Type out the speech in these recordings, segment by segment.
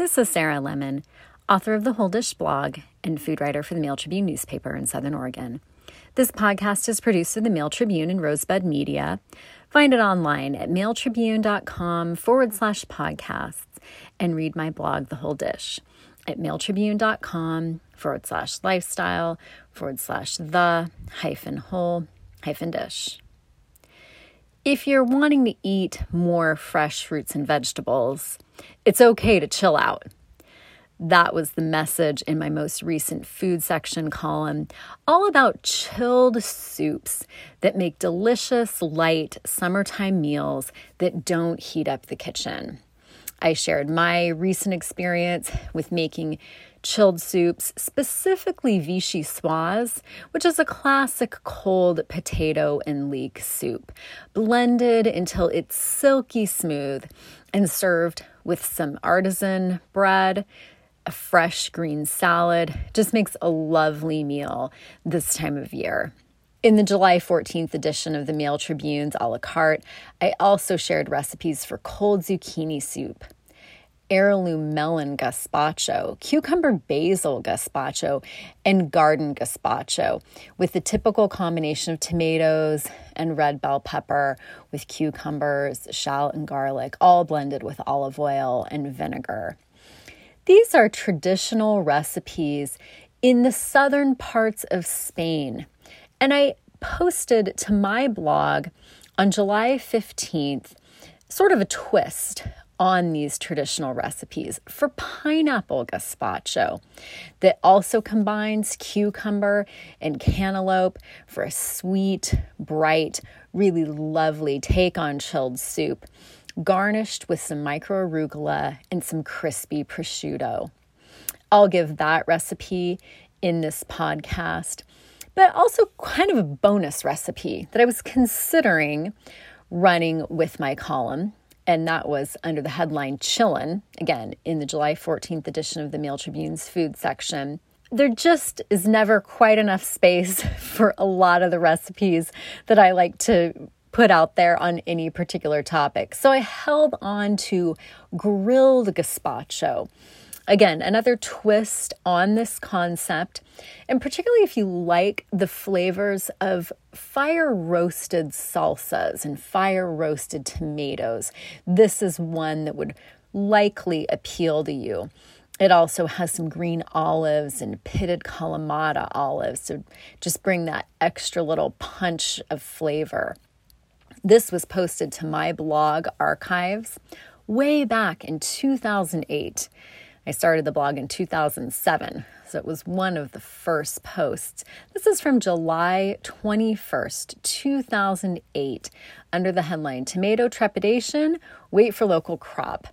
This is Sarah Lemon, author of the Whole Dish blog and food writer for the Mail Tribune newspaper in Southern Oregon. This podcast is produced through the Mail Tribune and Rosebud Media. Find it online at mailtribune.com forward slash podcasts and read my blog, The Whole Dish, at mailtribune.com forward slash lifestyle forward slash the hyphen whole hyphen dish. If you're wanting to eat more fresh fruits and vegetables, it's okay to chill out. That was the message in my most recent food section column, all about chilled soups that make delicious, light summertime meals that don't heat up the kitchen. I shared my recent experience with making chilled soups, specifically vichyssoise, which is a classic cold potato and leek soup, blended until it's silky smooth and served with some artisan bread, a fresh green salad. Just makes a lovely meal this time of year. In the July 14th edition of the Mail Tribune's a la carte, I also shared recipes for cold zucchini soup, heirloom melon gazpacho, cucumber basil gazpacho, and garden gazpacho, with the typical combination of tomatoes and red bell pepper with cucumbers, shallot, and garlic, all blended with olive oil and vinegar. These are traditional recipes in the southern parts of Spain. And I posted to my blog on July 15th sort of a twist on these traditional recipes for pineapple gazpacho that also combines cucumber and cantaloupe for a sweet, bright, really lovely take on chilled soup, garnished with some micro arugula and some crispy prosciutto. I'll give that recipe in this podcast, but also kind of a bonus recipe that I was considering running with my column and that was under the headline Chillin', again, in the July 14th edition of the Mail Tribune's food section. There just is never quite enough space for a lot of the recipes that I like to put out there on any particular topic. So I held on to grilled gazpacho Again, another twist on this concept, and particularly if you like the flavors of fire roasted salsas and fire roasted tomatoes, this is one that would likely appeal to you. It also has some green olives and pitted Kalamata olives, so just bring that extra little punch of flavor. This was posted to my blog archives way back in 2008. I started the blog in 2007, so it was one of the first posts. This is from July 21st, 2008, under the headline Tomato Trepidation Wait for Local Crop.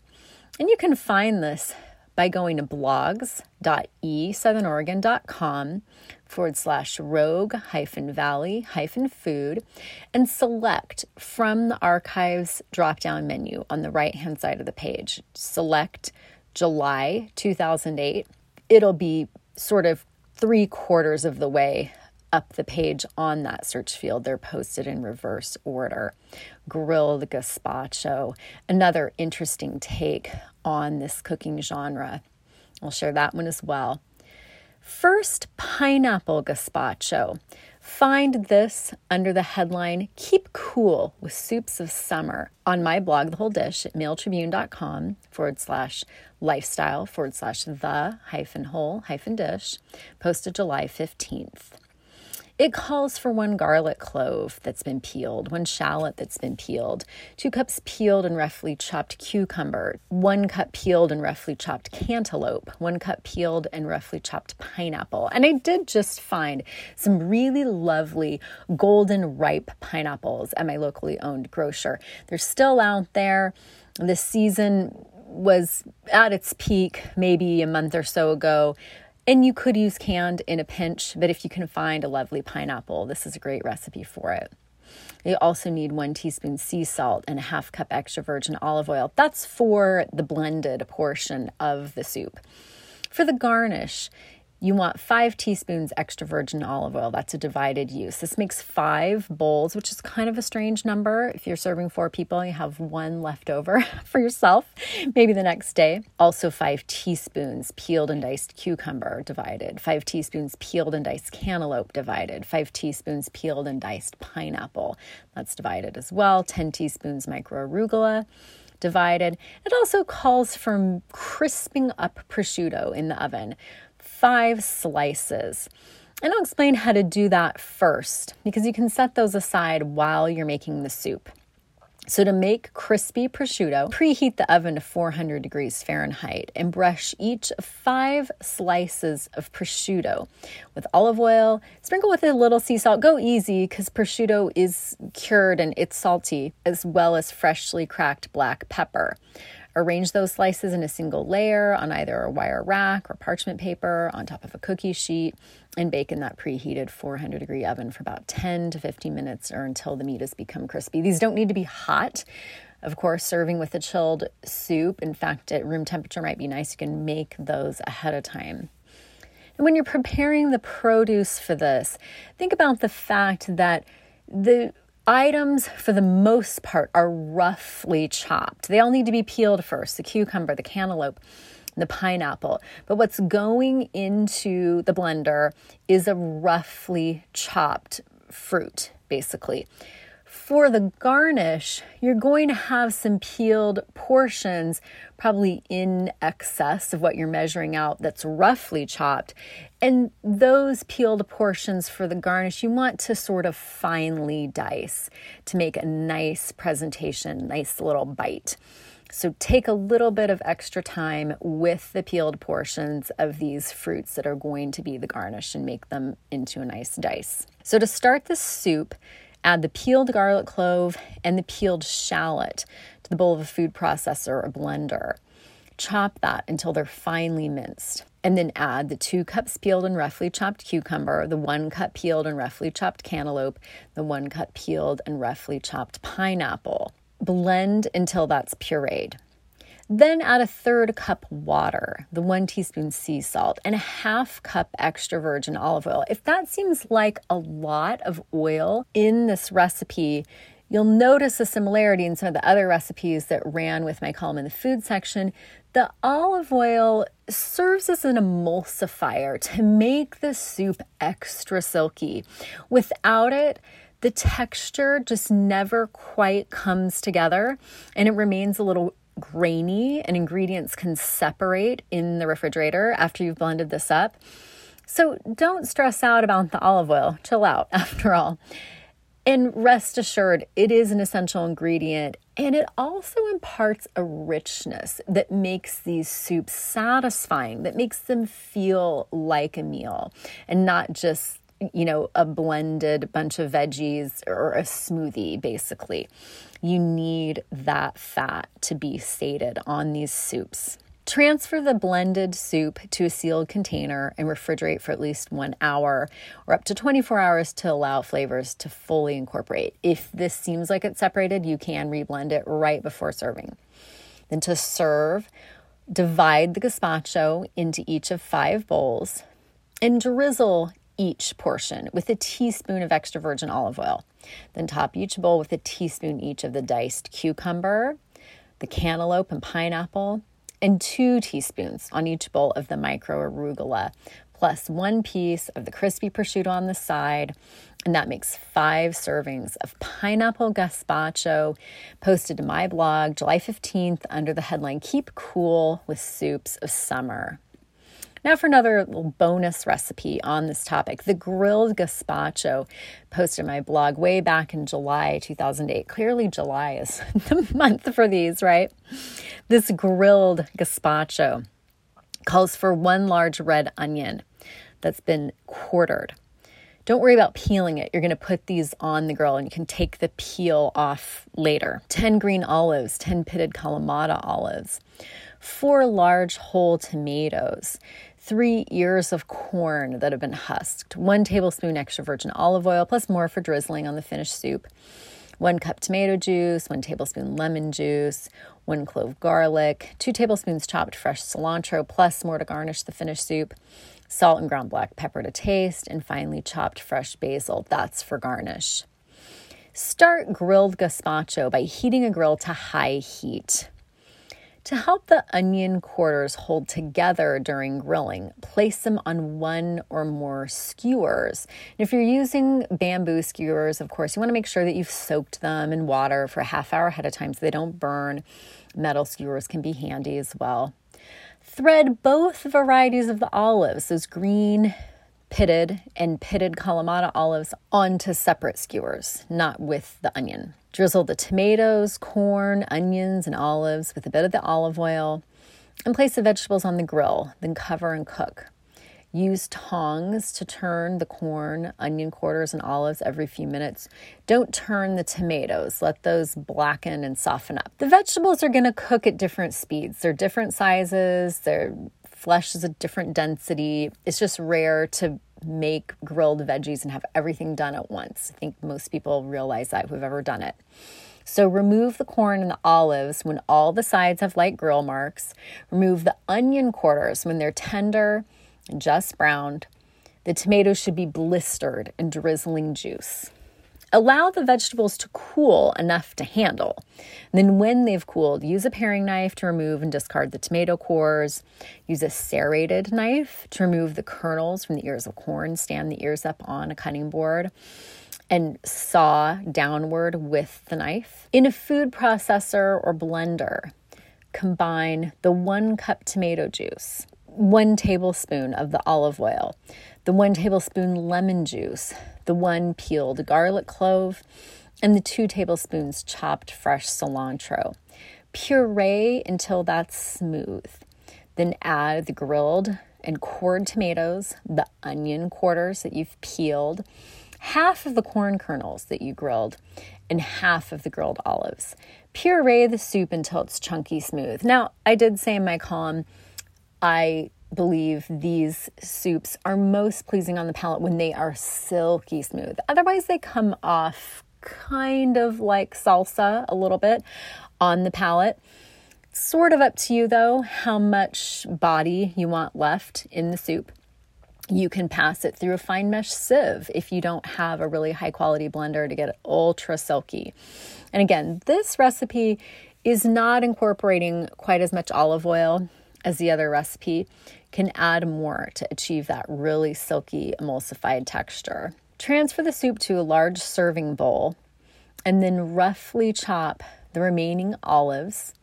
And you can find this by going to blogs.esouthernoregon.com forward slash rogue hyphen valley hyphen food and select from the archives drop down menu on the right hand side of the page. Select July 2008, it'll be sort of three quarters of the way up the page on that search field. They're posted in reverse order. Grilled gazpacho, another interesting take on this cooking genre. I'll share that one as well. First, pineapple gazpacho. Find this under the headline Keep Cool with Soups of Summer on my blog, The Whole Dish, at mailtribune.com forward slash lifestyle forward slash the hyphen whole hyphen dish, posted July 15th. It calls for one garlic clove that's been peeled, one shallot that's been peeled, two cups peeled and roughly chopped cucumber, one cup peeled and roughly chopped cantaloupe, one cup peeled and roughly chopped pineapple. And I did just find some really lovely golden ripe pineapples at my locally owned grocer. They're still out there. This season was at its peak maybe a month or so ago. And you could use canned in a pinch, but if you can find a lovely pineapple, this is a great recipe for it. You also need one teaspoon sea salt and a half cup extra virgin olive oil. That's for the blended portion of the soup. For the garnish, you want five teaspoons extra virgin olive oil. That's a divided use. This makes five bowls, which is kind of a strange number. If you're serving four people, you have one left over for yourself, maybe the next day. Also, five teaspoons peeled and diced cucumber divided, five teaspoons peeled and diced cantaloupe divided, five teaspoons peeled and diced pineapple. That's divided as well, 10 teaspoons micro arugula divided. It also calls for crisping up prosciutto in the oven five slices. And I'll explain how to do that first because you can set those aside while you're making the soup. So, to make crispy prosciutto, preheat the oven to 400 degrees Fahrenheit and brush each five slices of prosciutto with olive oil. Sprinkle with a little sea salt. Go easy because prosciutto is cured and it's salty, as well as freshly cracked black pepper. Arrange those slices in a single layer on either a wire rack or parchment paper on top of a cookie sheet and bake in that preheated 400 degree oven for about 10 to 15 minutes or until the meat has become crispy. These don't need to be hot. Of course, serving with a chilled soup, in fact, at room temperature might be nice. You can make those ahead of time. And when you're preparing the produce for this, think about the fact that the items, for the most part, are roughly chopped. They all need to be peeled first the cucumber, the cantaloupe, the pineapple. But what's going into the blender is a roughly chopped fruit, basically. For the garnish, you're going to have some peeled portions, probably in excess of what you're measuring out, that's roughly chopped. And those peeled portions for the garnish, you want to sort of finely dice to make a nice presentation, nice little bite. So take a little bit of extra time with the peeled portions of these fruits that are going to be the garnish and make them into a nice dice. So to start the soup, Add the peeled garlic clove and the peeled shallot to the bowl of a food processor or blender. Chop that until they're finely minced. And then add the two cups peeled and roughly chopped cucumber, the one cup peeled and roughly chopped cantaloupe, the one cup peeled and roughly chopped pineapple. Blend until that's pureed. Then add a third cup water, the one teaspoon sea salt, and a half cup extra virgin olive oil. If that seems like a lot of oil in this recipe, You'll notice a similarity in some of the other recipes that ran with my column in the food section. The olive oil serves as an emulsifier to make the soup extra silky. Without it, the texture just never quite comes together and it remains a little grainy and ingredients can separate in the refrigerator after you've blended this up. So don't stress out about the olive oil. Chill out, after all. And rest assured, it is an essential ingredient and it also imparts a richness that makes these soups satisfying, that makes them feel like a meal and not just you know, a blended bunch of veggies or a smoothie, basically. You need that fat to be sated on these soups. Transfer the blended soup to a sealed container and refrigerate for at least one hour or up to 24 hours to allow flavors to fully incorporate. If this seems like it's separated, you can reblend it right before serving. Then to serve, divide the gazpacho into each of five bowls and drizzle each portion with a teaspoon of extra virgin olive oil. Then top each bowl with a teaspoon each of the diced cucumber, the cantaloupe and pineapple, and two teaspoons on each bowl of the micro arugula, plus one piece of the crispy prosciutto on the side. And that makes five servings of pineapple gazpacho posted to my blog July 15th under the headline Keep Cool with Soups of Summer. Now, for another bonus recipe on this topic the grilled gazpacho, posted my blog way back in July 2008. Clearly, July is the month for these, right? This grilled gazpacho calls for one large red onion that's been quartered. Don't worry about peeling it. You're going to put these on the grill and you can take the peel off later. 10 green olives, 10 pitted Kalamata olives, four large whole tomatoes, three ears of corn that have been husked, one tablespoon extra virgin olive oil, plus more for drizzling on the finished soup, one cup tomato juice, one tablespoon lemon juice, one clove garlic, two tablespoons chopped fresh cilantro, plus more to garnish the finished soup, salt and ground black pepper to taste, and finely chopped fresh basil. That's for garnish. Start grilled gazpacho by heating a grill to high heat. To help the onion quarters hold together during grilling, place them on one or more skewers. And if you're using bamboo skewers, of course, you want to make sure that you've soaked them in water for a half hour ahead of time so they don't burn. Metal skewers can be handy as well. Thread both varieties of the olives, those green pitted and pitted Kalamata olives, onto separate skewers, not with the onion. Drizzle the tomatoes, corn, onions, and olives with a bit of the olive oil and place the vegetables on the grill, then cover and cook. Use tongs to turn the corn, onion quarters, and olives every few minutes. Don't turn the tomatoes, let those blacken and soften up. The vegetables are going to cook at different speeds. They're different sizes, their flesh is a different density. It's just rare to make grilled veggies and have everything done at once. I think most people realize that who've ever done it. So remove the corn and the olives when all the sides have light grill marks. Remove the onion quarters when they're tender and just browned. The tomatoes should be blistered and drizzling juice. Allow the vegetables to cool enough to handle. And then, when they've cooled, use a paring knife to remove and discard the tomato cores. Use a serrated knife to remove the kernels from the ears of corn. Stand the ears up on a cutting board and saw downward with the knife. In a food processor or blender, combine the one cup tomato juice, one tablespoon of the olive oil, the one tablespoon lemon juice, the one peeled garlic clove, and the two tablespoons chopped fresh cilantro. Puree until that's smooth. Then add the grilled and cored tomatoes, the onion quarters that you've peeled, half of the corn kernels that you grilled, and half of the grilled olives. Puree the soup until it's chunky smooth. Now, I did say in my column, I believe these soups are most pleasing on the palate when they are silky smooth. Otherwise, they come off kind of like salsa a little bit on the palate. Sort of up to you though, how much body you want left in the soup. You can pass it through a fine mesh sieve if you don't have a really high quality blender to get it ultra silky. And again, this recipe is not incorporating quite as much olive oil as the other recipe can add more to achieve that really silky emulsified texture. Transfer the soup to a large serving bowl and then roughly chop the remaining olives.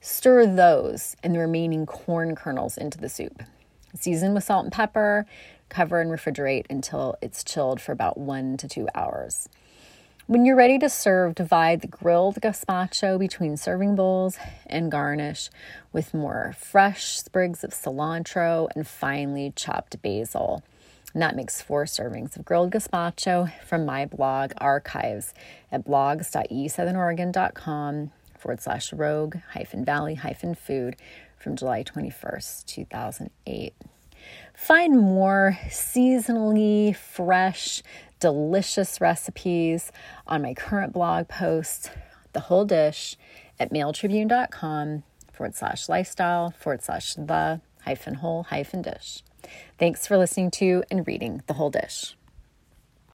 Stir those and the remaining corn kernels into the soup. Season with salt and pepper, cover and refrigerate until it's chilled for about one to two hours. When you're ready to serve, divide the grilled gazpacho between serving bowls and garnish with more fresh sprigs of cilantro and finely chopped basil. And that makes four servings of grilled gazpacho from my blog archives at blogs.esouthernoregon.com forward slash rogue hyphen valley hyphen food from July 21st, 2008. Find more seasonally fresh, delicious recipes on my current blog post, The Whole Dish, at mailtribune.com forward slash lifestyle forward slash the hyphen whole hyphen dish. Thanks for listening to and reading The Whole Dish.